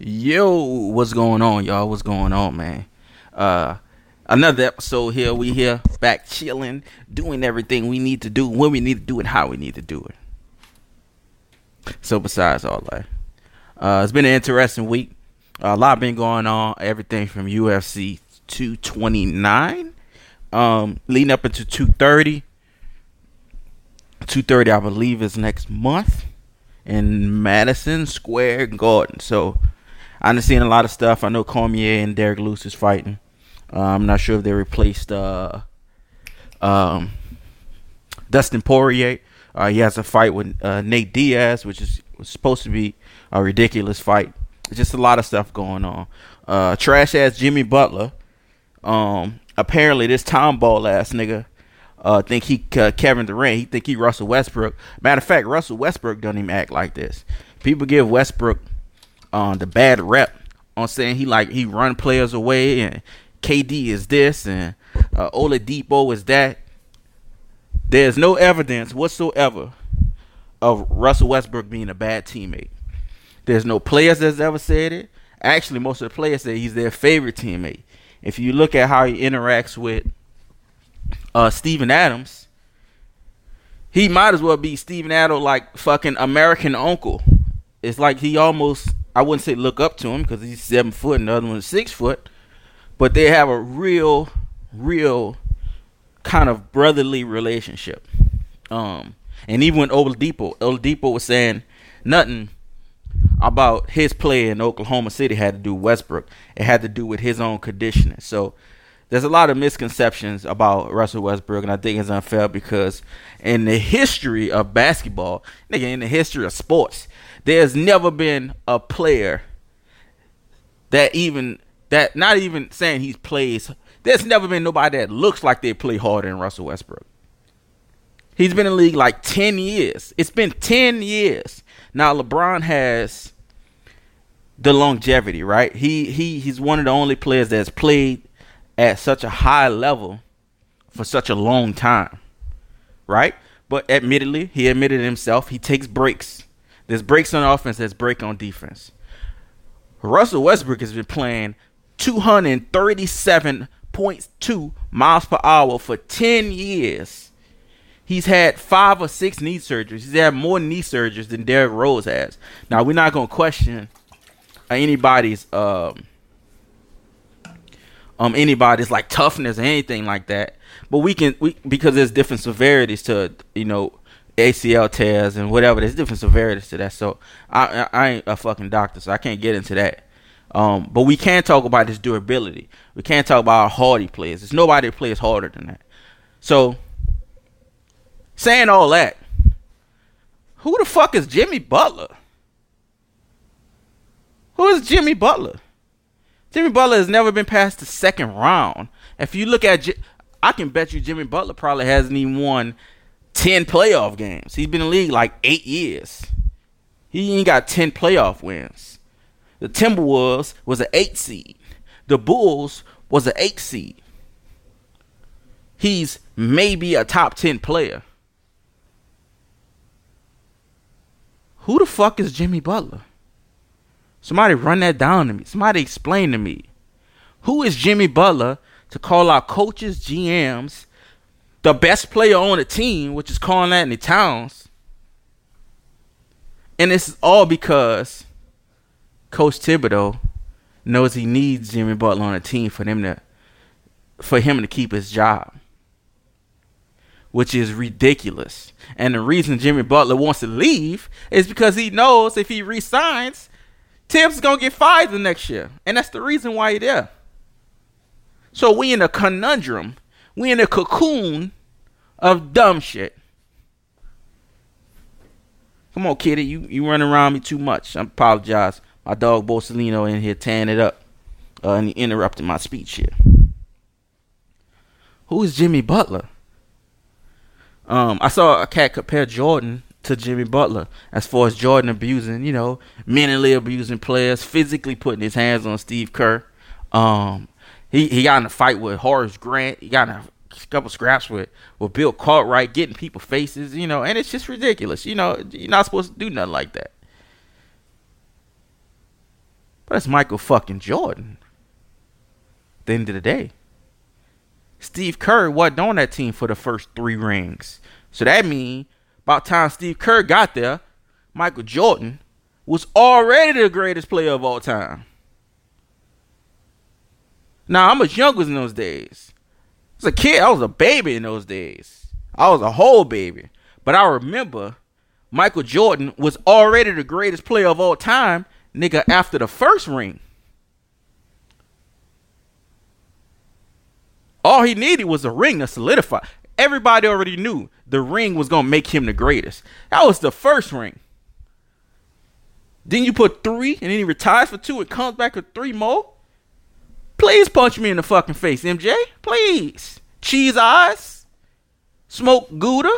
Yo, what's going on, y'all? What's going on, man? Uh another episode here. We here back chilling, doing everything we need to do when we need to do it, how we need to do it. So besides all that, uh, it's been an interesting week. Uh, a lot been going on. Everything from UFC 229, um, leading up into 230. 230, I believe, is next month in Madison Square Garden. So I've seen a lot of stuff. I know Cormier and Derrick Lewis is fighting. Uh, I'm not sure if they replaced uh, um, Dustin Poirier. Uh, he has a fight with uh, Nate Diaz, which is supposed to be a ridiculous fight. Just a lot of stuff going on. Uh, trash ass Jimmy Butler. Um, apparently this Tom Ball ass nigga uh, think he uh, Kevin Durant. He think he Russell Westbrook. Matter of fact, Russell Westbrook don't even act like this. People give Westbrook uh, the bad rep on saying he like he run players away and KD is this and uh, Oladipo is that. There's no evidence whatsoever of Russell Westbrook being a bad teammate. There's no players that's ever said it. Actually, most of the players say he's their favorite teammate. If you look at how he interacts with uh, Steven Adams, he might as well be Steven Adams like fucking American uncle. It's like he almost I wouldn't say look up to him because he's seven foot and the other one's six foot, but they have a real, real kind of brotherly relationship. Um, and even when Oladipo, Oladipo was saying nothing about his play in Oklahoma City had to do with Westbrook. It had to do with his own conditioning. So there's a lot of misconceptions about Russell Westbrook, and I think it's unfair because in the history of basketball, nigga, in the history of sports, there's never been a player that even that not even saying he plays. There's never been nobody that looks like they play harder than Russell Westbrook. He's been in the league like ten years. It's been ten years now. LeBron has the longevity, right? He he he's one of the only players that's played at such a high level for such a long time, right? But admittedly, he admitted himself he takes breaks. There's breaks on offense, there's break on defense. Russell Westbrook has been playing 237.2 miles per hour for 10 years. He's had five or six knee surgeries. He's had more knee surgeries than Derrick Rose has. Now we're not gonna question anybody's um um anybody's like toughness or anything like that. But we can we because there's different severities to you know ACL tears and whatever. There's different severities to that. So I, I, I ain't a fucking doctor, so I can't get into that. Um, but we can talk about his durability. We can't talk about how hard he plays. There's nobody that plays harder than that. So saying all that, who the fuck is Jimmy Butler? Who is Jimmy Butler? Jimmy Butler has never been past the second round. If you look at, I can bet you Jimmy Butler probably hasn't even won 10 playoff games. He's been in the league like eight years. He ain't got 10 playoff wins. The Timberwolves was an eight seed. The Bulls was an eight seed. He's maybe a top 10 player. Who the fuck is Jimmy Butler? Somebody run that down to me. Somebody explain to me. Who is Jimmy Butler to call out coaches, GMs, the best player on the team, which is Karl-Anthony Towns. And this is all because Coach Thibodeau knows he needs Jimmy Butler on the team for them to for him to keep his job. Which is ridiculous. And the reason Jimmy Butler wants to leave is because he knows if he resigns, Thibs gonna get fired the next year. And that's the reason why he's there. So we in a conundrum we in a cocoon of dumb shit. Come on, kitty. You you running around me too much. I apologize. My dog Borsellino in here tearing it up. Uh, and he interrupted my speech here. Who is Jimmy Butler? Um, I saw a cat compare Jordan to Jimmy Butler as far as Jordan abusing, you know, mentally abusing players, physically putting his hands on Steve Kerr. Um, he he got in a fight with Horace Grant. He got in a couple scraps with with Bill Cartwright, getting people faces, you know, and it's just ridiculous. You know, you're not supposed to do nothing like that. But it's Michael fucking Jordan. At the end of the day. Steve Kerr wasn't on that team for the first three rings. So that means about the time Steve Kerr got there, Michael Jordan was already the greatest player of all time. Now I'm was younger in those days. As a kid, I was a baby in those days. I was a whole baby. But I remember Michael Jordan was already the greatest player of all time, nigga, after the first ring. All he needed was a ring to solidify. Everybody already knew the ring was gonna make him the greatest. That was the first ring. Then you put three, and then he retires for two and comes back with three more. Please punch me in the fucking face, MJ. Please. Cheese eyes. Smoke Gouda.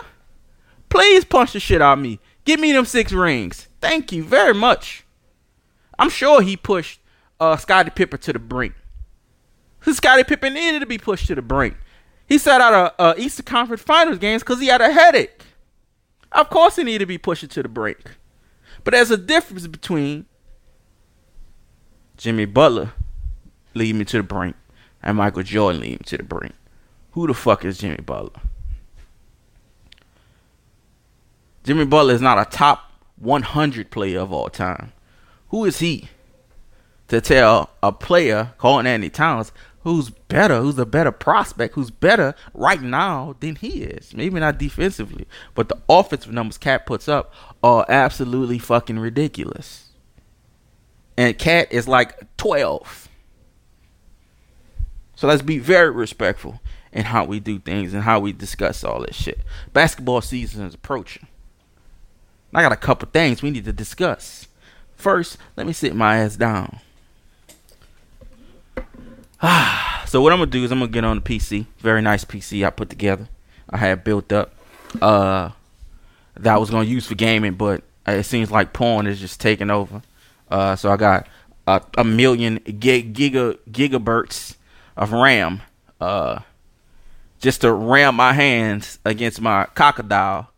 Please punch the shit out of me. Give me them six rings. Thank you very much. I'm sure he pushed uh, Scottie Pippen to the brink. Scottie Pippen needed to be pushed to the brink. He sat out a, a Eastern Conference Finals games because he had a headache. Of course, he needed to be pushed to the brink. But there's a difference between Jimmy Butler leading me to the brink and Michael Jordan leading me to the brink. Who the fuck is Jimmy Butler? Jimmy Butler is not a top 100 player of all time. Who is he to tell a player, Karl-Anthony Towns, who's better, who's a better prospect, who's better right now than he is? Maybe not defensively, but the offensive numbers Cat puts up are absolutely fucking ridiculous. And Cat is like 12. So let's be very respectful in how we do things and how we discuss all this shit. Basketball season is approaching. I got a couple things we need to discuss. First, let me sit my ass down. Ah, so what I'm gonna do is I'm gonna get on the PC. Very nice PC I put together. I had built up. Uh that I was gonna use for gaming, but it seems like porn is just taking over. Uh, so I got a, a million gig, giga gigabytes of RAM, uh, just to ram my hands against my crocodile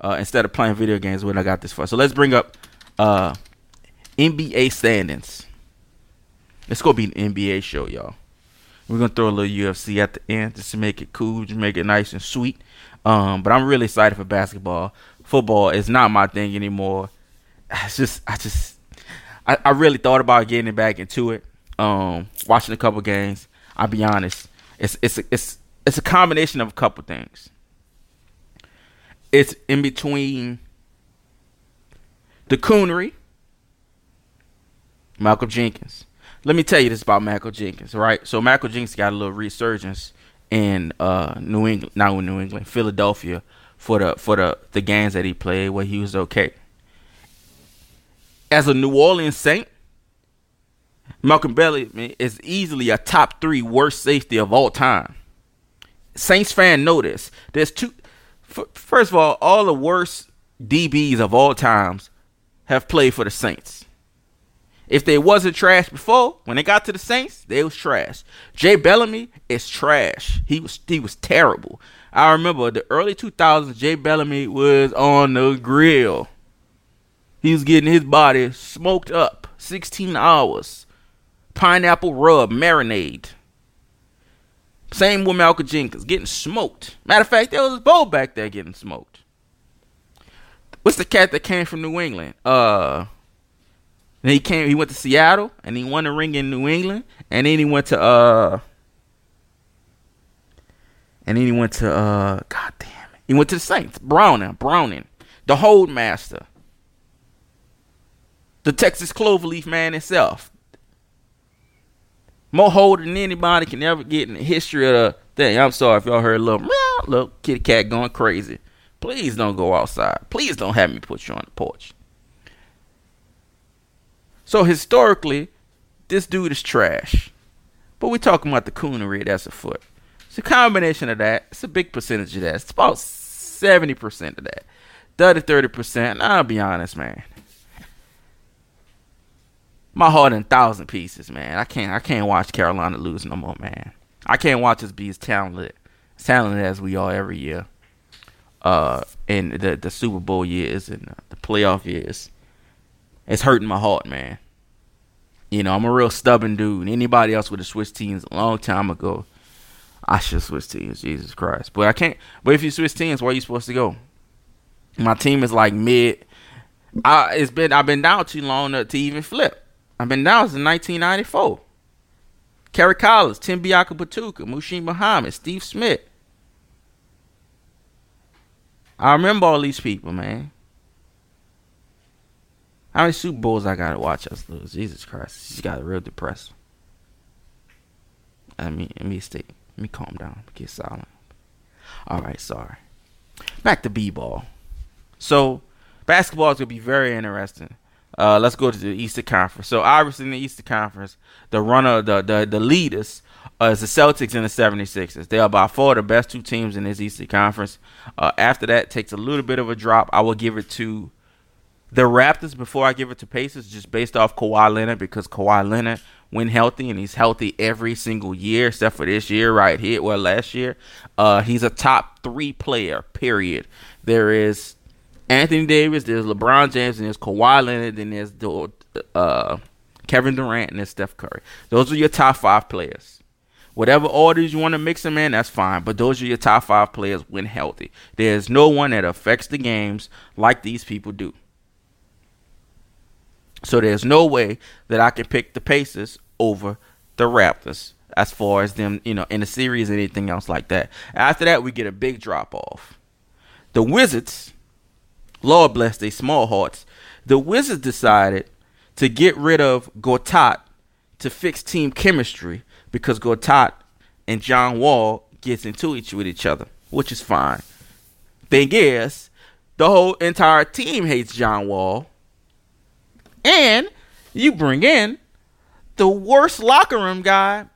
uh, instead of playing video games when I got this far. So let's bring up uh, NBA standings. It's gonna be an NBA show, y'all. We're gonna throw a little UFC at the end just to make it cool, just make it nice and sweet. Um, but I'm really excited for basketball football is not my thing anymore. It's just I just I, I really thought about getting back into it. Um, watching a couple games. I'll be honest. It's it's it's it's a combination of a couple things. It's in between the coonery, Malcolm Jenkins. Let me tell you this about Malcolm Jenkins, right? So Malcolm Jenkins got a little resurgence in uh New England, not in New England, Philadelphia for the for the the games that he played where he was okay. As a New Orleans Saint, Malcolm Bellamy is easily a top three worst safety of all time. Saints fan know this. There's two. First of all, all the worst DBs of all times have played for the Saints. If they wasn't trash before, when they got to the Saints, they was trash. Jay Bellamy is trash. He was he was terrible. I remember the early 2000s, Jay Bellamy was on the grill. He was getting his body smoked up 16 hours. Pineapple rub, marinade. Same with Malcolm Jenkins, getting smoked. Matter of fact, there was a bowl back there getting smoked. What's the cat that came from New England? Uh, he came. He went to Seattle and he won a ring in New England, and then he went to uh and then he went to uh God damn it. He went to the Saints. Browner. Browner. The hold master. The Texas Cloverleaf man himself. More hold than anybody can ever get in the history of the thing. I'm sorry if y'all heard a little meow, little kitty cat going crazy. Please don't go outside. Please don't have me put you on the porch. So historically, this dude is trash. But we're talking about the coonery that's afoot. It's a combination of that. It's a big percentage of that. It's about 70% of that. The other 30%, I'll be honest, man. My heart in thousand pieces, man. I can't I can't watch Carolina lose no more, man. I can't watch us be as talented as talented as we are every year. Uh in the the Super Bowl years and the playoff years. It's hurting my heart, man. You know, I'm a real stubborn dude. Anybody else would have switched teams a long time ago. I should switch teams, Jesus Christ. But I can't. But if you switch teams, where are you supposed to go? My team is like mid. I it's been I've been down too long to, to even flip. I've been down since 1994. Kerry Collins, Tim Biakabutuka, Muhsin Muhammad, Steve Smith. I remember all these people, man. How many Super Bowls I gotta watch us lose? Jesus Christ, she's got real depressed. Let me let me stay. Let me calm down. Get silent. All right, sorry. Back to b-ball. So basketball is gonna be very interesting. Uh, let's go to the Eastern Conference. So obviously in the Eastern Conference, the runner, the the, the leaders uh, is the Celtics and the 76ers. They are by far the best two teams in this Eastern Conference. Uh, after that, takes a little bit of a drop. I will give it to the Raptors before I give it to Pacers, just based off Kawhi Leonard, because Kawhi Leonard, when healthy, and he's healthy every single year, except for this year right here, well, last year, uh, he's a top three player, period. There is Anthony Davis, there's LeBron James, and there's Kawhi Leonard, and there's the, uh, Kevin Durant, and there's Steph Curry. Those are your top five players. Whatever orders you want to mix them in, that's fine. But those are your top five players when healthy. There's no one that affects the games like these people do. So there's no way that I can pick the Pacers over the Raptors as far as them, you know, in the series or anything else like that. After that, we get a big drop off. The Wizards, Lord bless their small hearts, the Wizards decided to get rid of Gortat to fix team chemistry because Gortat and John Wall gets into each with each other, which is fine. Thing is, the whole entire team hates John Wall and you bring in the worst locker room guy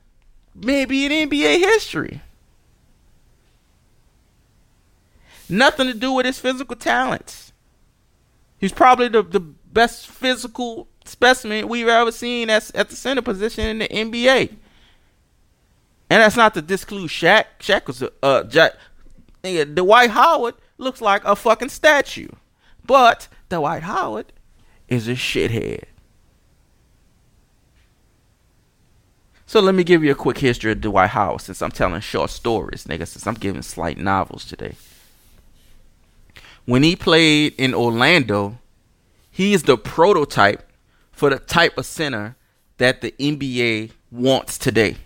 maybe in NBA history. Nothing to do with his physical talents. He's probably the, the best physical specimen we've ever seen at, at the center position in the NBA. And that's not to disclude Shaq. Shaq was a uh, Jack. Dwight Howard looks like a fucking statue, but Dwight Howard is a shithead. So let me give you a quick history of Dwight Howard since I'm telling short stories, nigga, since I'm giving slight novels today. When he played in Orlando, he is the prototype for the type of center that the NBA wants today.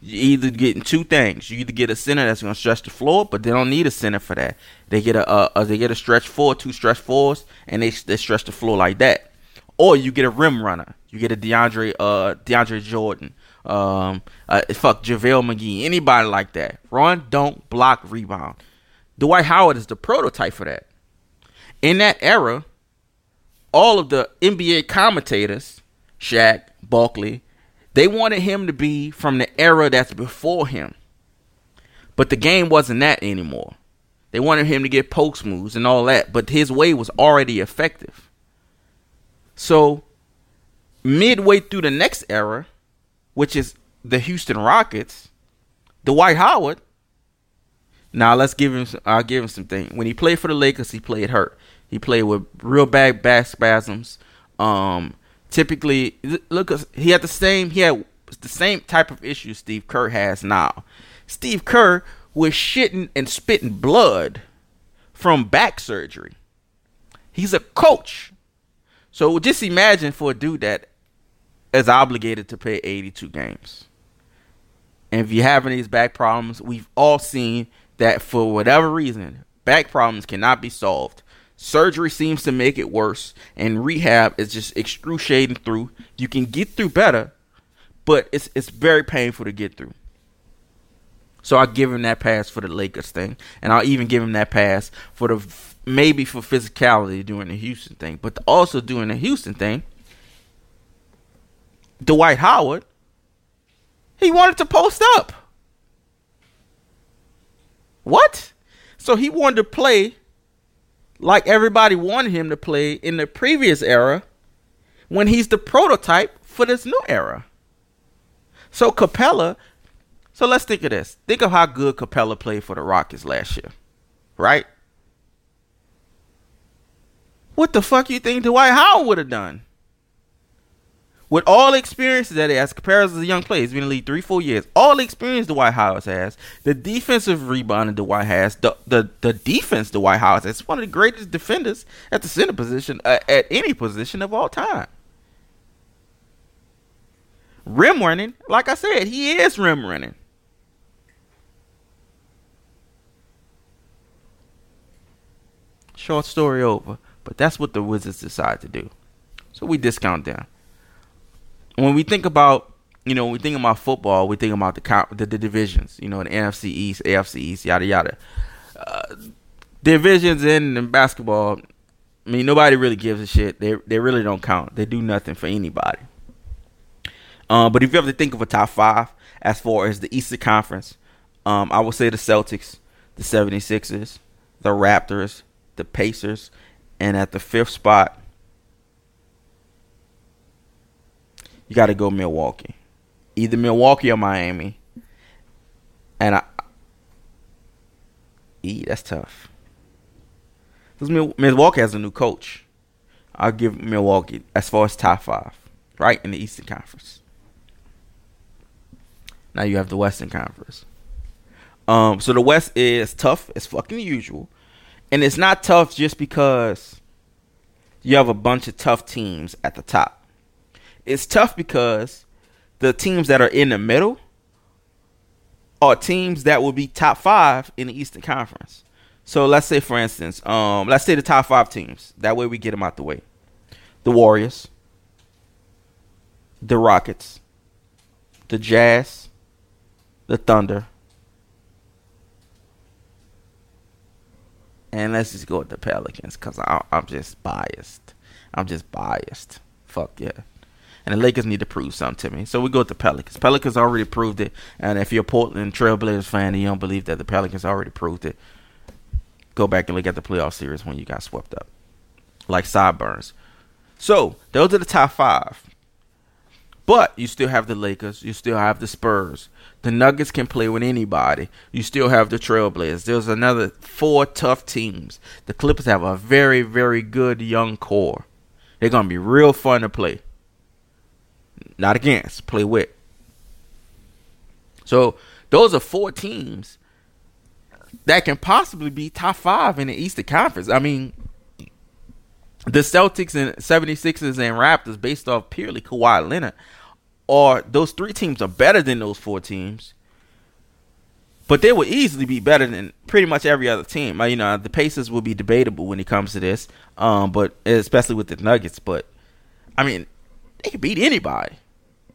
You either getting two things. You either get a center that's going to stretch the floor, but they don't need a center for that. They get a, they get a stretch four, two stretch fours, and they they stretch the floor like that. Or you get a rim runner. You get a DeAndre uh DeAndre Jordan. Um, uh, fuck JaVale McGee. Anybody like that. Run, don't block, rebound. Dwight Howard is the prototype for that. In that era, all of the NBA commentators, Shaq, Barkley, they wanted him to be from the era that's before him. But the game wasn't that anymore. They wanted him to get post moves and all that, but his way was already effective. So, midway through the next era, which is the Houston Rockets, Dwight Howard. Now let's give him. I'll give him some things. When he played for the Lakers, he played hurt. He played with real bad back spasms. Um, typically look he had the same he had the same type of issues Steve Kerr has now. Steve Kerr was shitting and spitting blood from back surgery. He's a coach. So just imagine for a dude that is obligated to play 82 games. And if you're having these back problems, we've all seen that for whatever reason, back problems cannot be solved. Surgery seems to make it worse, and rehab is just excruciating through. You can get through better, but it's it's very painful to get through. So I'll give him that pass for the Lakers thing, and I'll even give him that pass for the maybe for physicality doing the Houston thing, but also doing the Houston thing. Dwight Howard, he wanted to post up. What? So he wanted to play like everybody wanted him to play in the previous era when he's the prototype for this new era. So Capela, so let's think of this. Think of how good Capela played for the Rockets last year, right? What the fuck you think Dwight Howard would have done? With all the experiences that he has, compared as a young player, he's been in the league three, four years. All the experience Dwight Howard has, the defensive rebounding Dwight has, the the the defense Dwight Howard has. It's one of the greatest defenders at the center position uh, at any position of all time. Rim running, like I said, he is rim running. Short story over. But that's what the Wizards decide to do. So we discount them. When we think about, you know, when we think about football, we think about the the, the divisions. You know, the NFC East, AFC East, yada yada. Uh, divisions in, in basketball. I mean, nobody really gives a shit. They they really don't count. They do nothing for anybody. Um, but if you have to think of a top five as far as the Eastern Conference, um, I would say the Celtics, the 76ers, the Raptors, the Pacers, and at the fifth spot, you got to go Milwaukee. Either Milwaukee or Miami. And I. E, that's tough. Because Milwaukee has a new coach. I'll give Milwaukee as far as top five, right in the Eastern Conference. Now you have the Western Conference. Um, so the West is tough as fucking usual. And it's not tough just because you have a bunch of tough teams at the top. It's tough because the teams that are in the middle are teams that will be top five in the Eastern Conference. So let's say, for instance, um, let's say the top five teams. That way we get them out the way. The Warriors, the Rockets, the Jazz, the Thunder, And let's just go with the Pelicans because I'm just biased. I'm just biased. Fuck yeah. And the Lakers need to prove something to me. So we go with the Pelicans. Pelicans already proved it. And if you're a Portland Trailblazers fan and you don't believe that the Pelicans already proved it, go back and look at the playoff series when you got swept up. Like sideburns. So those are the top five. But you still have the Lakers. You still have the Spurs. The Nuggets can play with anybody. You still have the Trailblazers. There's another four tough teams. The Clippers have a very, very good young core. They're going to be real fun to play. Not against, play with. So those are four teams that can possibly be top five in the Eastern Conference. I mean, the Celtics and 76ers and Raptors, based off purely Kawhi Leonard, or those three teams are better than those four teams. But they will easily be better than pretty much every other team. You know, the Pacers will be debatable when it comes to this, um, but especially with the Nuggets. But I mean, they could beat anybody,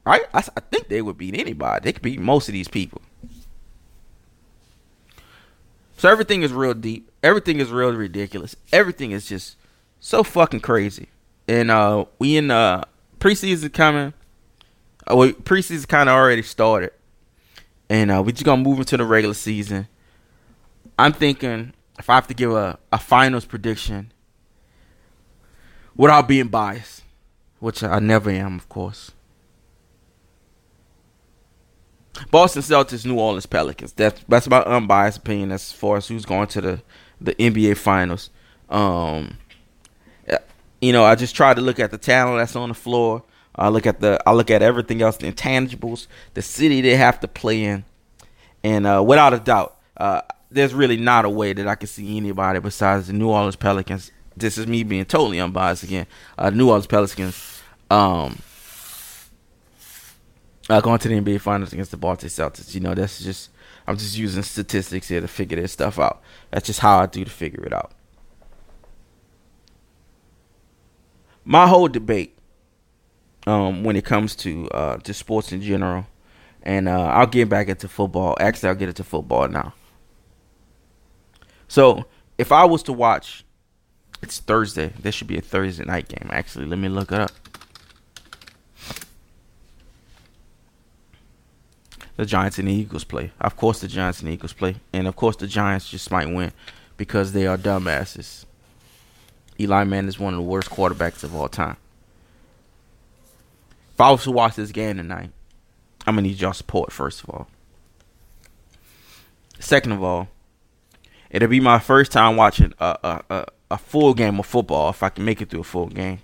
right? I, I think they would beat anybody. They could beat most of these people. So everything is real deep. Everything is real ridiculous. Everything is just so fucking crazy. And uh, we in uh, preseason coming. Uh, well, preseason kind of already started, and uh, we just gonna move into the regular season. I'm thinking if I have to give a, a finals prediction without being biased, which I never am, of course. Boston Celtics, New Orleans Pelicans. That's that's my unbiased opinion as far as who's going to the the NBA Finals. Um, you know, I just try to look at the talent that's on the floor. I look at the I look at everything else, the intangibles, the city they have to play in, and uh, without a doubt, uh, there's really not a way that I can see anybody besides the New Orleans Pelicans. This is me being totally unbiased again. Uh, New Orleans Pelicans, um, uh, going to the NBA Finals against the Boston Celtics. You know, that's just I'm just using statistics here to figure this stuff out. That's just how I do to figure it out. My whole debate um, when it comes to uh, to sports in general. And uh, I'll get back into football. Actually, I'll get into football now. So, if I was to watch, it's Thursday. This should be a Thursday night game. Actually, let me look it up. The Giants and the Eagles play. Of course, the Giants and the Eagles play, and of course, the Giants just might win because they are dumbasses. Eli Manning is one of the worst quarterbacks of all time. If I was to watch this game tonight, I'm gonna need y'all support first of all. Second of all, it'll be my first time watching a a, a, a full game of football if I can make it through a full game.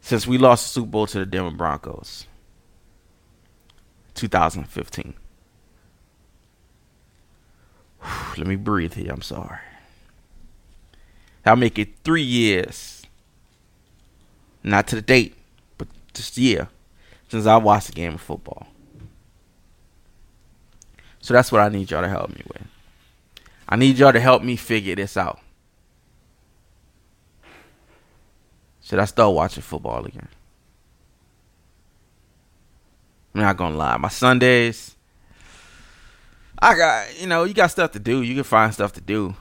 since we lost the Super Bowl to the Denver Broncos. 2015. Let me breathe here. I'm sorry. I'll make it three years. Not to the date, but this year since I watched a game of football. So that's what I need y'all to help me with. I need y'all to help me figure this out. Should I start watching football again? I'm not gonna lie. My Sundays, I got you know you got stuff to do. You can find stuff to do.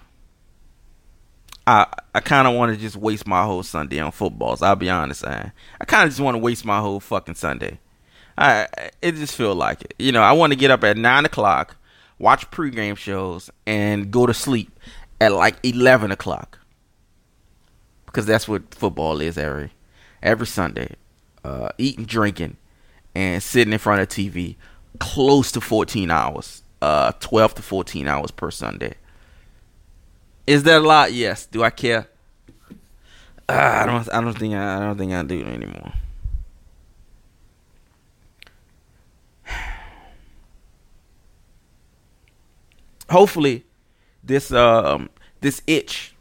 I I kind of want to just waste my whole Sunday on footballs. I'll be honest, I I kind of just want to waste my whole fucking Sunday. I it just feel like it. You know, I want to get up at nine o'clock, watch pregame shows, and go to sleep at like eleven o'clock because that's what football is every every Sunday. Uh, eating, drinking, and sitting in front of TV close to 14 hours, uh, 12 to 14 hours per Sunday. Is that a lot? Yes. Do I care? Uh, I don't. I don't think. I, I don't think I do anymore. Hopefully, this um this itch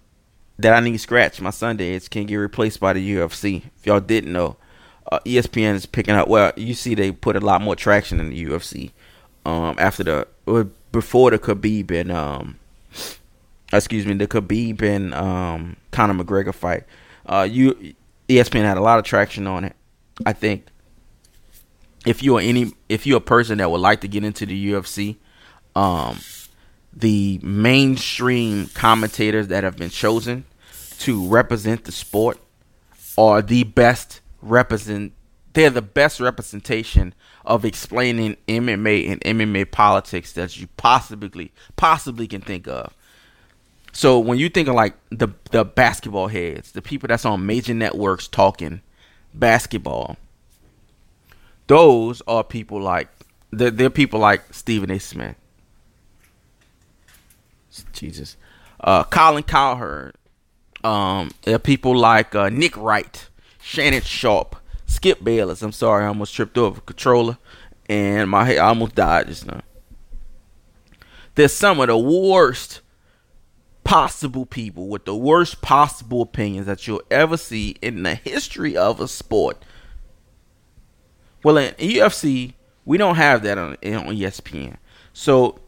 that I need to scratch my Sundays can get replaced by the UFC. If y'all didn't know, uh, ESPN is picking up. Well, you see, they put a lot more traction in the UFC um, after the or before the Khabib and um, excuse me, the Khabib and um, Conor McGregor fight. Uh, you ESPN had a lot of traction on it. I think if you're any if you're a person that would like to get into the UFC, um, the mainstream commentators that have been chosen to represent the sport are the best represent they're the best representation of explaining MMA and MMA politics that you possibly possibly can think of. So when you think of like the the basketball heads, the people that's on major networks talking basketball, those are people like they're, they're people like Stephen A. Smith, Jesus, uh, Colin Cowherd, um, there are people like uh, Nick Wright, Shannon Sharpe, Skip Bayless. I'm sorry, I almost tripped over controller, and my head almost died just now. There's some of the worst possible people with the worst possible opinions that you'll ever see in the history of a sport. Well, in UFC, we don't have that on, on ESPN. So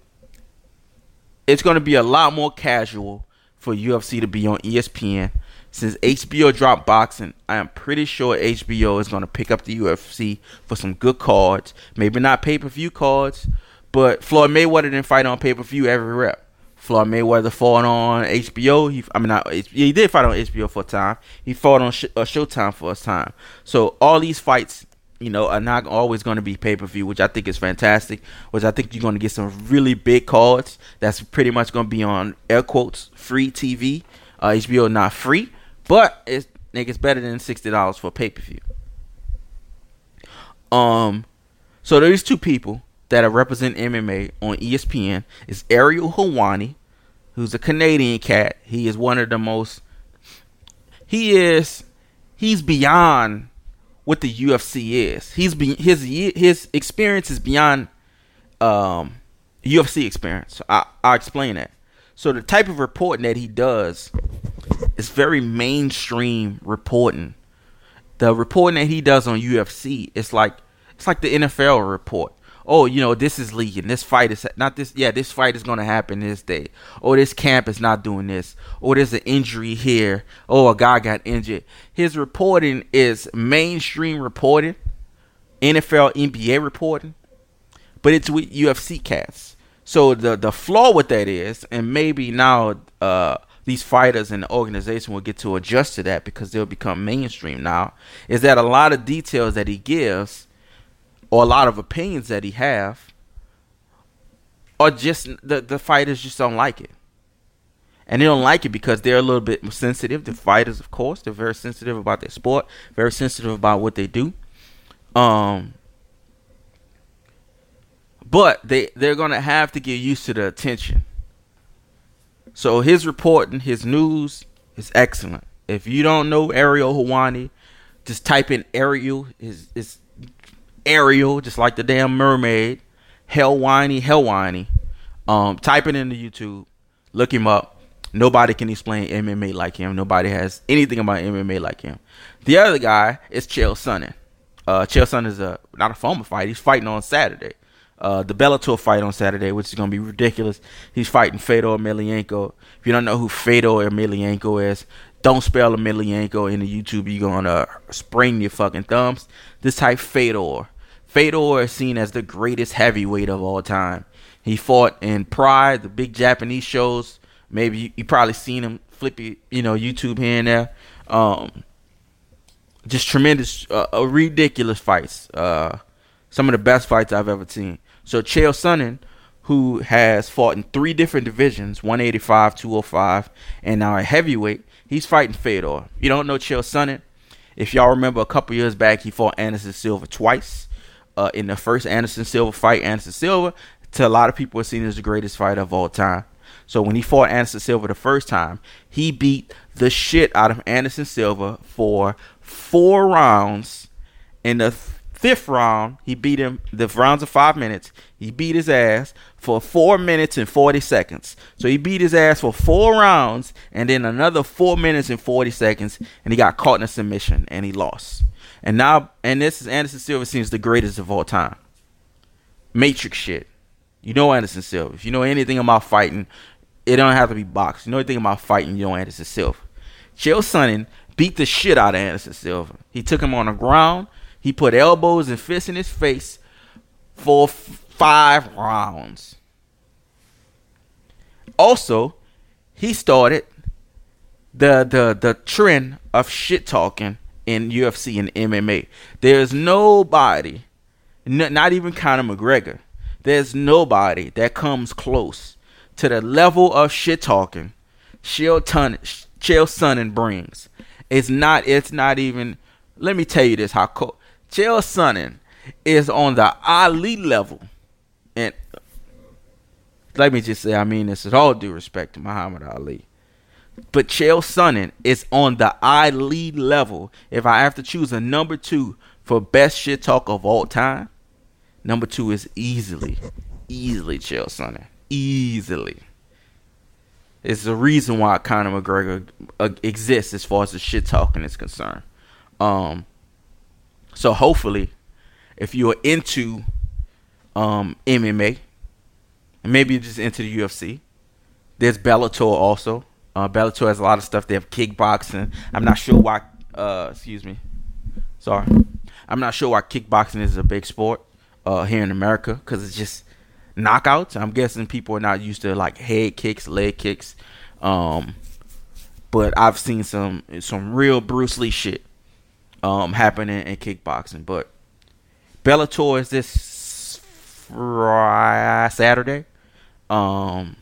it's going to be a lot more casual for UFC to be on ESPN. Since HBO dropped boxing, I am pretty sure HBO is going to pick up the UFC for some good cards. Maybe not pay per view cards, but Floyd Mayweather didn't fight on pay per view every rep. Floyd Mayweather fought on HBO. He, I mean, not, he did fight on HBO for a time. He fought on Sh- uh, Showtime for a time. So all these fights you know, are not always going to be pay per view, which I think is fantastic. Which I think you're going to get some really big cards that's pretty much going to be on air quotes free TV. Uh, HBO not free, but it's it's better than sixty dollars for a pay per view. Um, so there's two people that are represent MMA on ESPN. Is Ariel Helwani, who's a Canadian cat. He is one of the most. He is. He's beyond what the UFC is. He's be, his his experience is beyond um, UFC experience. I I'll explain that. So the type of reporting that he does is very mainstream reporting. The reporting that he does on UFC, it's like it's like the NFL report oh, you know, this is leaking. This fight is not this. Yeah, this fight is going to happen this day. Oh, this camp is not doing this. Oh, there's an injury here. Oh, a guy got injured. His reporting is mainstream reporting, NFL, NBA reporting, but it's with UFC cats. So the the flaw with that is, and maybe now uh, these fighters and the organization will get to adjust to that because they'll become mainstream now, is that a lot of details that he gives or a lot of opinions that he have or just the the fighters just don't like it. And they don't like it because they're a little bit sensitive. The fighters, of course, they're very sensitive about their sport, very sensitive about what they do. Um but they they're gonna have to get used to the attention. So his reporting, his news is excellent. If you don't know Ariel Helwani, just type in Ariel. Is is Ariel just like the damn mermaid? Helwani, Helwani. Um, type it into YouTube. Look him up. Nobody can explain MMA like him. Nobody has anything about MMA like him. The other guy is Chael Sonnen. Uh, Chael Sonnen is a not a former fight. He's fighting on Saturday. Uh, the Bellator fight on Saturday, which is gonna be ridiculous. He's fighting Fedor Emelianenko. If you don't know who Fedor Emelianenko is, don't spell Emelianenko in the YouTube. You're gonna sprain your fucking thumbs. This type Fedor. Fedor is seen as the greatest heavyweight of all time. He fought in Pride, the big Japanese shows. Maybe you, you probably seen him flip, you know, YouTube here and there. Um, just tremendous, uh, uh, ridiculous fights. Uh, some of the best fights I've ever seen. So Chael Sonnen, who has fought in three different divisions, 185, 205, and now a heavyweight, he's fighting Fedor. You don't know Chael Sonnen? If y'all remember a couple years back, he fought Anderson Silva twice. Uh, in the first Anderson Silva fight, Anderson Silva, to a lot of people, is seen as the greatest fighter of all time. So when he fought Anderson Silva the first time, he beat the shit out of Anderson Silva for four rounds. In the fifth round, he beat him. The rounds of five minutes. He beat his ass for four minutes and 40 seconds. So he beat his ass for four rounds and then another four minutes and 40 seconds. And he got caught in a submission and he lost. And now, and this is Anderson Silva seems the greatest of all time. Matrix shit. You know Anderson Silva. If you know anything about fighting, it don't have to be boxing. You know anything about fighting, you know Anderson Silva. Chael Sonnen beat the shit out of Anderson Silva. He took him on the ground. He put elbows and fists in his face for f- five rounds. Also, he started the the the trend of shit talking in UFC and MMA. There's nobody, n- not even Conor McGregor. There's nobody that comes close to the level of shit talking Chael Ton Chael Sonnen brings. It's not. It's not even. Let me tell you this: how cool Chael Sonnen is on the Ali level, and let me just say, I mean this with all due respect to Muhammad Ali. But Chael Sonnen is on the Ali level. If I have to choose a number two for best shit talk of all time, number two is easily, easily Chael Sonnen easily. It's the reason why Conor McGregor uh, exists as far as the shit talking is concerned. Um, so hopefully, if you are into um, MMA, maybe you're just into the UFC, there's Bellator also. Uh, Bellator has a lot of stuff. They have kickboxing. I'm not sure why. Uh, excuse me. Sorry. I'm not sure why kickboxing is a big sport uh, here in America because it's just knockouts. I'm guessing people are not used to like head kicks, leg kicks. Um, but I've seen some some real Bruce Lee shit um, happening in kickboxing. But Bellator is this Friday, Saturday. Um,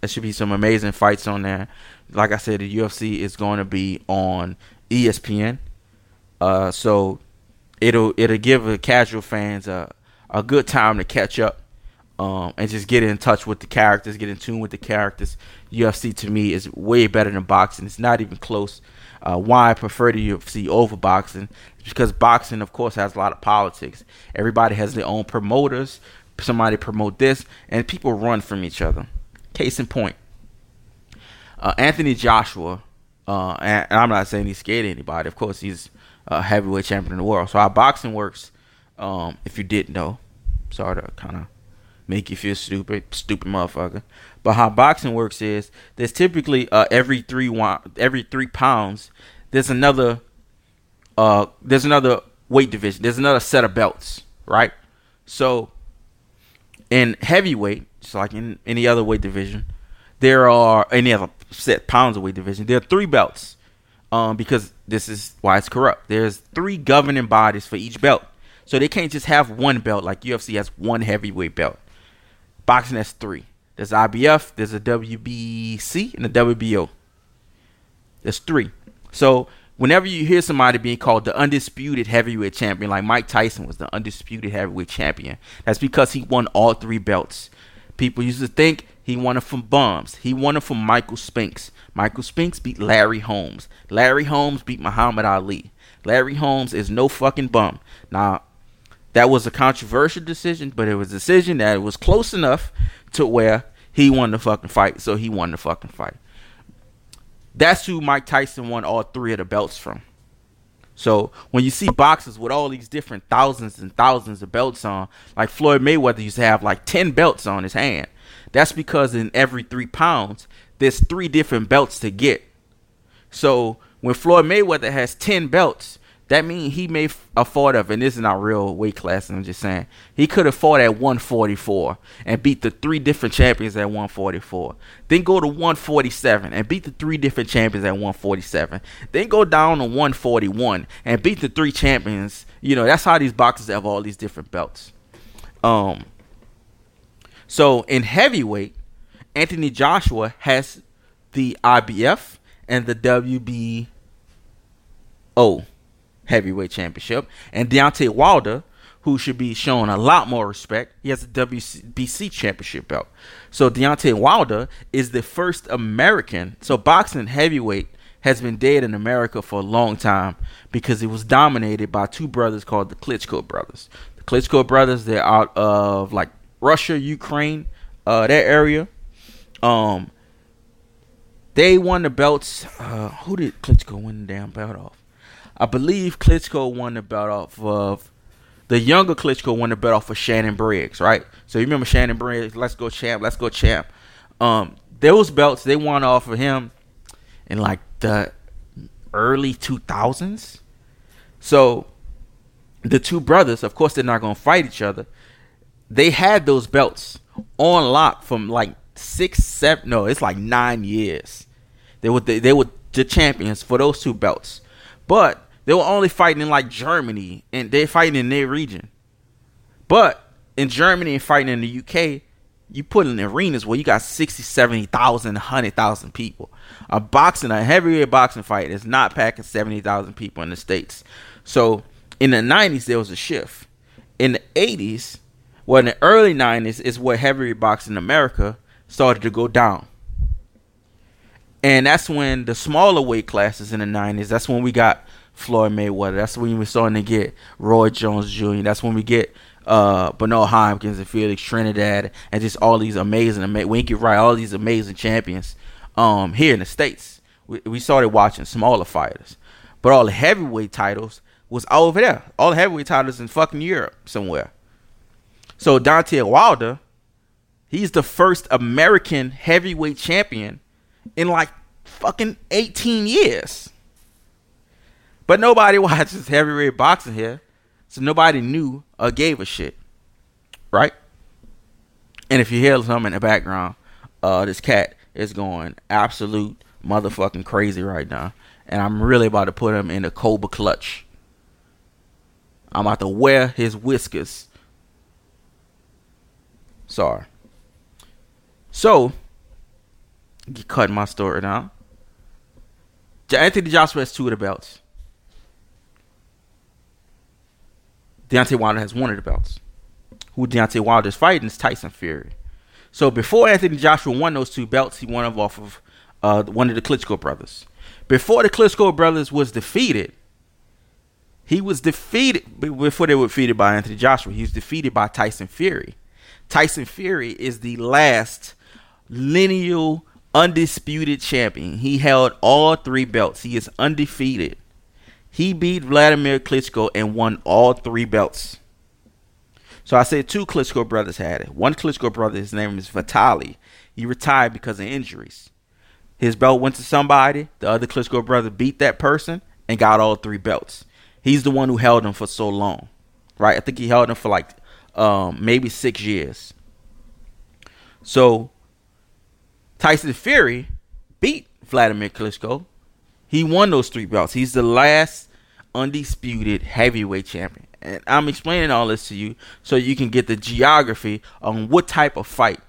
there should be some amazing fights on there. Like I said, the UFC is going to be on ESPN. Uh, so it'll it'll give the casual fans a a good time to catch up um, and just get in touch with the characters, get in tune with the characters. UFC to me is way better than boxing. It's not even close. Uh, why I prefer the UFC over boxing because boxing, of course, has a lot of politics. Everybody has their own promoters. Somebody promote this, and people run from each other. Case in point, uh, Anthony Joshua, uh, and, and, I'm not saying he's scared of anybody. Of course, he's a heavyweight champion in the world. So how boxing works, um, if you didn't know, sorry to kind of make you feel stupid, stupid motherfucker. But how boxing works is there's typically uh, every three every three pounds there's another uh there's another weight division. There's another set of belts, right? So in heavyweight, just like in any other weight division, there are any other set pounds of weight division. There are three belts. Um, because this is why it's corrupt. There's three governing bodies for each belt. So they can't just have one belt like UFC has one heavyweight belt. Boxing has three. There's IBF, there's a WBC, and a WBO. There's three. So whenever you hear somebody being called the undisputed heavyweight champion, like Mike Tyson was the undisputed heavyweight champion, that's because he won all three belts. People used to think he won it from Bums. He won it from Michael Spinks. Michael Spinks beat Larry Holmes. Larry Holmes beat Muhammad Ali. Larry Holmes is no fucking bum. Now, that was a controversial decision, but it was a decision that was close enough to where he won the fucking fight, so he won the fucking fight. That's who Mike Tyson won all three of the belts from. So when you see boxers with all these different thousands and thousands of belts on, like Floyd Mayweather used to have like 10 belts on his hand, that's because in every three pounds, there's three different belts to get. So when Floyd Mayweather has 10 belts, that means he may afford of, and this is not real weight class, I'm just saying, he could have fought at 144 and beat the three different champions at 144. Then go to 147 and beat the three different champions at 147. Then go down to 141 and beat the three champions. You know, that's how these boxers have all these different belts. Um, so in heavyweight, Anthony Joshua has the IBF and the WBO heavyweight championship. And Deontay Wilder, who should be shown a lot more respect, he has a WBC championship belt. So Deontay Wilder is the first American. So boxing heavyweight has been dead in America for a long time because it was dominated by two brothers called the Klitschko brothers. The Klitschko brothers, they're out of like Russia, Ukraine, uh, that area. Um, they won the belts. Uh, who did Klitschko win the damn belt off? I believe Klitschko won the belt off of the younger Klitschko won the belt off of Shannon Briggs, right? So you remember Shannon Briggs? Let's go champ. Let's go champ. Um, those belts they won off of him in like the early 2000s. So the two brothers, of course, they're not gonna fight each other. They had those belts on lock from like six, seven. No, it's like nine years. They were the, they were the champions for those two belts, but they were only fighting in like Germany and they're fighting in their region. But in Germany and fighting in the UK, you put in arenas where you got 60, 70,000, 100,000 people. A boxing, a heavyweight boxing fight is not packing 70,000 people in the States. So in the 90s, there was a shift. In the 80s, well, in the early 90s is where heavyweight boxing in America started to go down. And that's when the smaller weight classes in the 90s, that's when we got Floyd Mayweather. That's when we're starting to get Roy Jones Jr. That's when we get uh, Bernard Hopkins and Felix Trinidad and just all these amazing, ama- Winky Wright, all these amazing champions um, here in the States. We, we started watching smaller fighters. But all the heavyweight titles was all over there. All the heavyweight titles in fucking Europe somewhere. So Deontay Wilder, he's the first American heavyweight champion in like fucking 18 years. But nobody watches heavyweight boxing here, so nobody knew or gave a shit, right? And if you hear something in the background, uh, this cat is going absolute motherfucking crazy right now, and I'm really about to put him in a cobra clutch. I'm about to wear his whiskers. Sorry. So, cut my story now. Anthony Joshua has two of the belts. Deontay Wilder has one of the belts. Who Deontay Wilder is fighting is Tyson Fury. So before Anthony Joshua won those two belts, he won them off of uh, one of the Klitschko brothers. Before the Klitschko brothers was defeated, he was defeated before they were defeated by Anthony Joshua. He was defeated by Tyson Fury. Tyson Fury is the last lineal undisputed champion. He held all three belts. He is undefeated. He beat Vladimir Klitschko and won all three belts. So I said two Klitschko brothers had it. One Klitschko brother, his name is Vitali. He retired because of injuries. His belt went to somebody. The other Klitschko brother beat that person and got all three belts. He's the one who held them for so long, right? I think he held them for like um, maybe six years. So Tyson Fury beat Vladimir Klitschko. He won those three belts. He's the last undisputed heavyweight champion. And I'm explaining all this to you so you can get the geography on what type of fight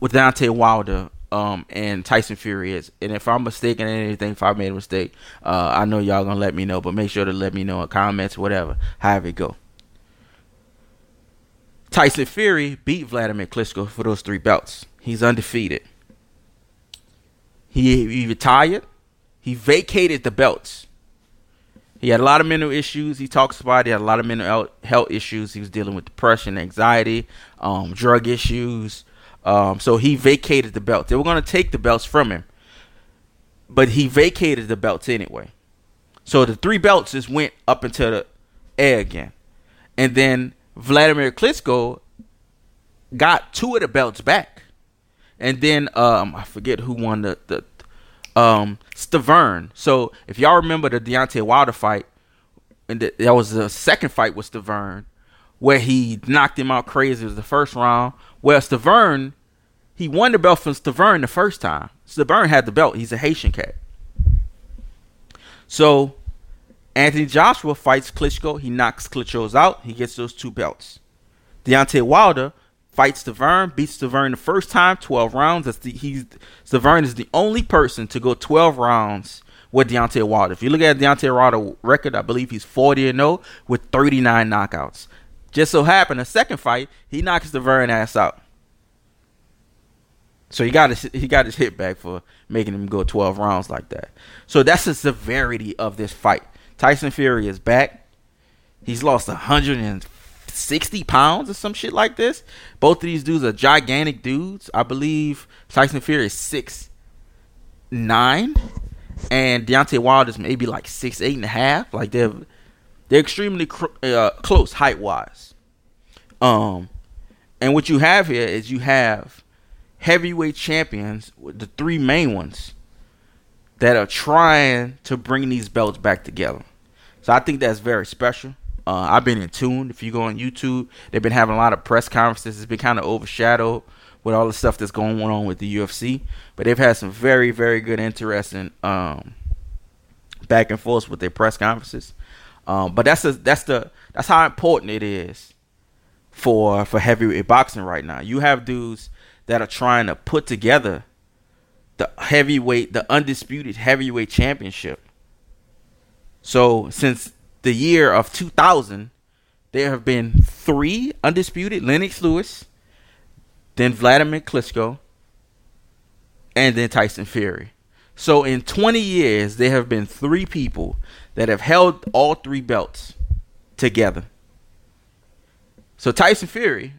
with Deontay Wilder um, and Tyson Fury is. And if I'm mistaken in anything, if I made a mistake, uh, I know y'all gonna let me know. But make sure to let me know in comments, whatever, however it go. Tyson Fury beat Vladimir Klitschko for those three belts. He's undefeated. He, he retired. He vacated the belts He had a lot of mental issues. He talks about he had a lot of mental health issues. He was dealing with depression, anxiety, um, drug issues. Um, so he vacated the belt. They were going to take the belts from him, but he vacated the belts anyway. So the three belts just went up into the air again, and then Vladimir Klitschko got two of the belts back, and then um, I forget who won the the um, Stiverne. So if y'all remember the Deontay Wilder fight, and that was the second fight with Stiverne, where he knocked him out crazy. It was the first round. Where Stiverne, he won the belt from Stiverne the first time. Stiverne had the belt. He's a Haitian cat. So Anthony Joshua fights Klitschko. He knocks Klitschko's out. He gets those two belts. Deontay Wilder fights Stiverne, beats Stiverne the first time, 12 rounds. That's the he's Stiverne is the only person to go 12 rounds with Deontay Wilder. If you look at Deontay Wilder record, I believe he's 40 and 0 with 39 knockouts. Just so happened, the second fight, he knocks Stiverne ass out. So he got his he got his hit back for making him go 12 rounds like that. So that's the severity of this fight. Tyson Fury is back. He's lost 160 pounds or some shit like this. Both of these dudes are gigantic dudes. I believe Tyson Fury is six nine, and Deontay is maybe like six eight and a half. Like they're they're extremely cr- uh, close height wise. Um, and what you have here is you have heavyweight champions, the three main ones, that are trying to bring these belts back together. So I think that's very special. Uh, I've been in tune. If you go on YouTube, they've been having a lot of press conferences. It's been kind of overshadowed with all the stuff that's going on with the UFC. But they've had some very, very good, interesting um, back and forth with their press conferences. Um, but that's that's the that's how important it is for for heavyweight boxing right now. You have dudes that are trying to put together the heavyweight, the undisputed heavyweight championship so since the year of 2000, there have been three undisputed: Lennox Lewis, then Vladimir Klitschko, and then Tyson Fury. So in 20 years, there have been three people that have held all three belts together. So Tyson Fury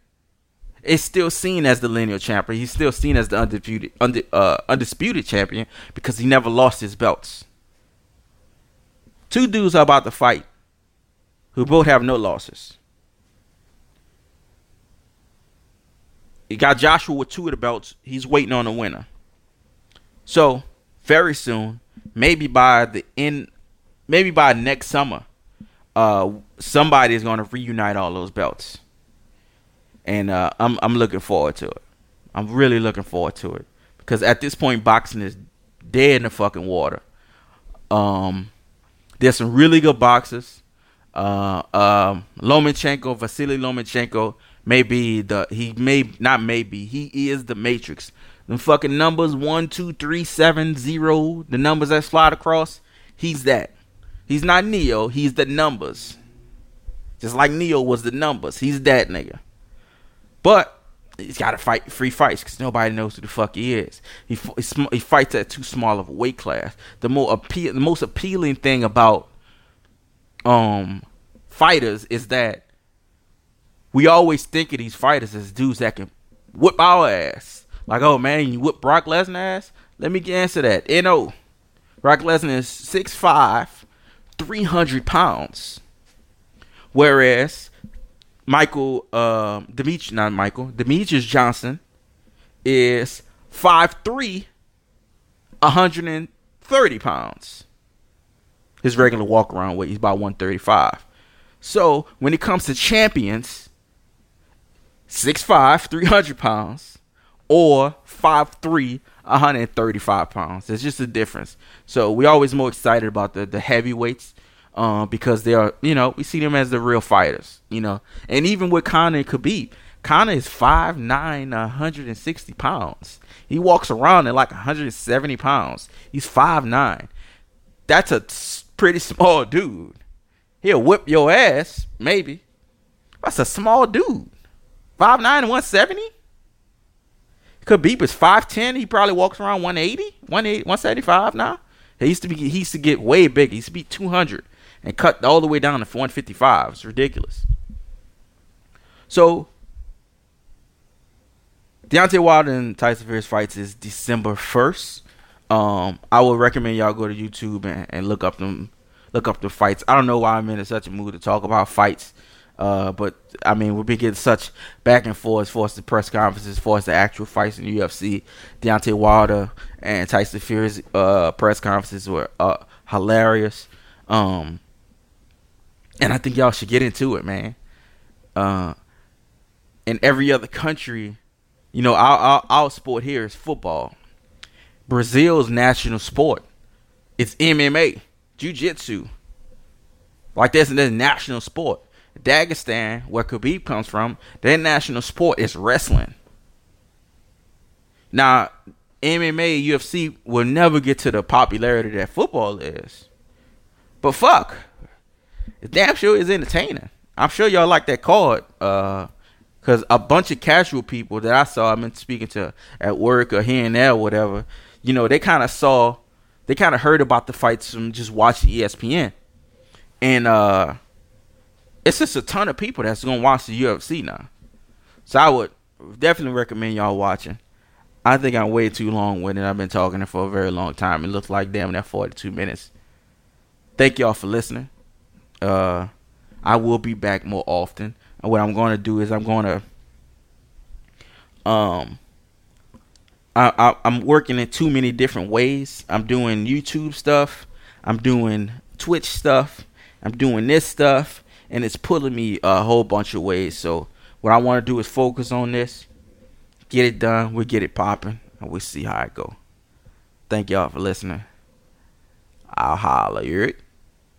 is still seen as the lineal champion. He's still seen as the undisputed, uh, undisputed champion because he never lost his belts. Two dudes are about to fight who both have no losses. You got Joshua with two of the belts. He's waiting on a winner. So, very soon, maybe by the end, maybe by next summer, uh, somebody is going to reunite all those belts. And uh, I'm I'm looking forward to it. I'm really looking forward to it because at this point, boxing is dead in the fucking water. Um, there's some really good boxers. Uh, um, Lomachenko, Vasily Lomachenko, may be the he may not maybe he is the Matrix. The fucking numbers one, two, three, seven, zero. The numbers that slide across. He's that. He's not Neo. He's the numbers. Just like Neo was the numbers. He's that nigga. But he's got to fight free fights because nobody knows who the fuck he is. He he fights at too small of a weight class. The more appeal, the most appealing thing about um fighters is that we always think of these fighters as dudes that can whip our ass. Like, oh man, you whip Brock Lesnar ass? Let me answer that. No, Brock Lesnar is 6'5", 300 pounds. Whereas Michael uh, Demetri, not Michael Demetrious Johnson is 5'3", 130 pounds. His regular walk around weight, he's about 135. So when it comes to champions, 6'5", 300 pounds, or 5'3", 135 pounds. There's just a difference. So we always more excited about the, the heavyweights uh, because they are, you know, we see them as the real fighters, you know. And even with Conor and Khabib, Conor is 5'9", 160 pounds. He walks around at like 170 pounds. He's 5'9". That's a pretty small dude. He'll whip your ass, maybe. That's a small dude. 5'9 and 170? Khabib is 5'10. He probably walks around 180, 180 175 now. He used to be he used to get way bigger. He used to be 200 and cut all the way down to 155. It's ridiculous. So Deontay Wilder and Tyson Fury's fights is December first. Um, I would recommend y'all go to YouTube and, and, look up them, look up the fights. I don't know why I'm in such a mood to talk about fights, uh, but I mean we've been getting such back and forth far as the press conferences, far as the actual fights in the UFC. Deontay Wilder and Tyson Fury's uh, press conferences were uh, hilarious, um, and I think y'all should get into it, man. Uh, in every other country you know, our, our, our sport here is football. Brazil's national sport It's MMA, jiu-jitsu. Like that's their national sport. Dagestan, where Khabib comes from, their national sport is wrestling. Now, MMA, UFC will never get to the popularity that football is. But fuck, it damn sure is entertaining. I'm sure y'all like that card. Uh, Cause a bunch of casual people that I saw, I've been speaking to at work or here and there, or whatever, you know, they kind of saw, they kind of heard about the fights from just watching ESPN, and uh, it's just a ton of people that's gonna watch the UFC now. So I would definitely recommend y'all watching. I think I'm way too long with it. I've been talking for a very long time. It looks like damn that 42 minutes. Thank y'all for listening. Uh, I will be back more often. And what I'm going to do is I'm going to um I, I'm working in too many different ways. I'm doing YouTube stuff. I'm doing Twitch stuff. I'm doing this stuff, and it's pulling me a whole bunch of ways. So what I want to do is focus on this, get it done. We'll get it popping, and we'll see how it go. Thank y'all for listening. I'll holler. You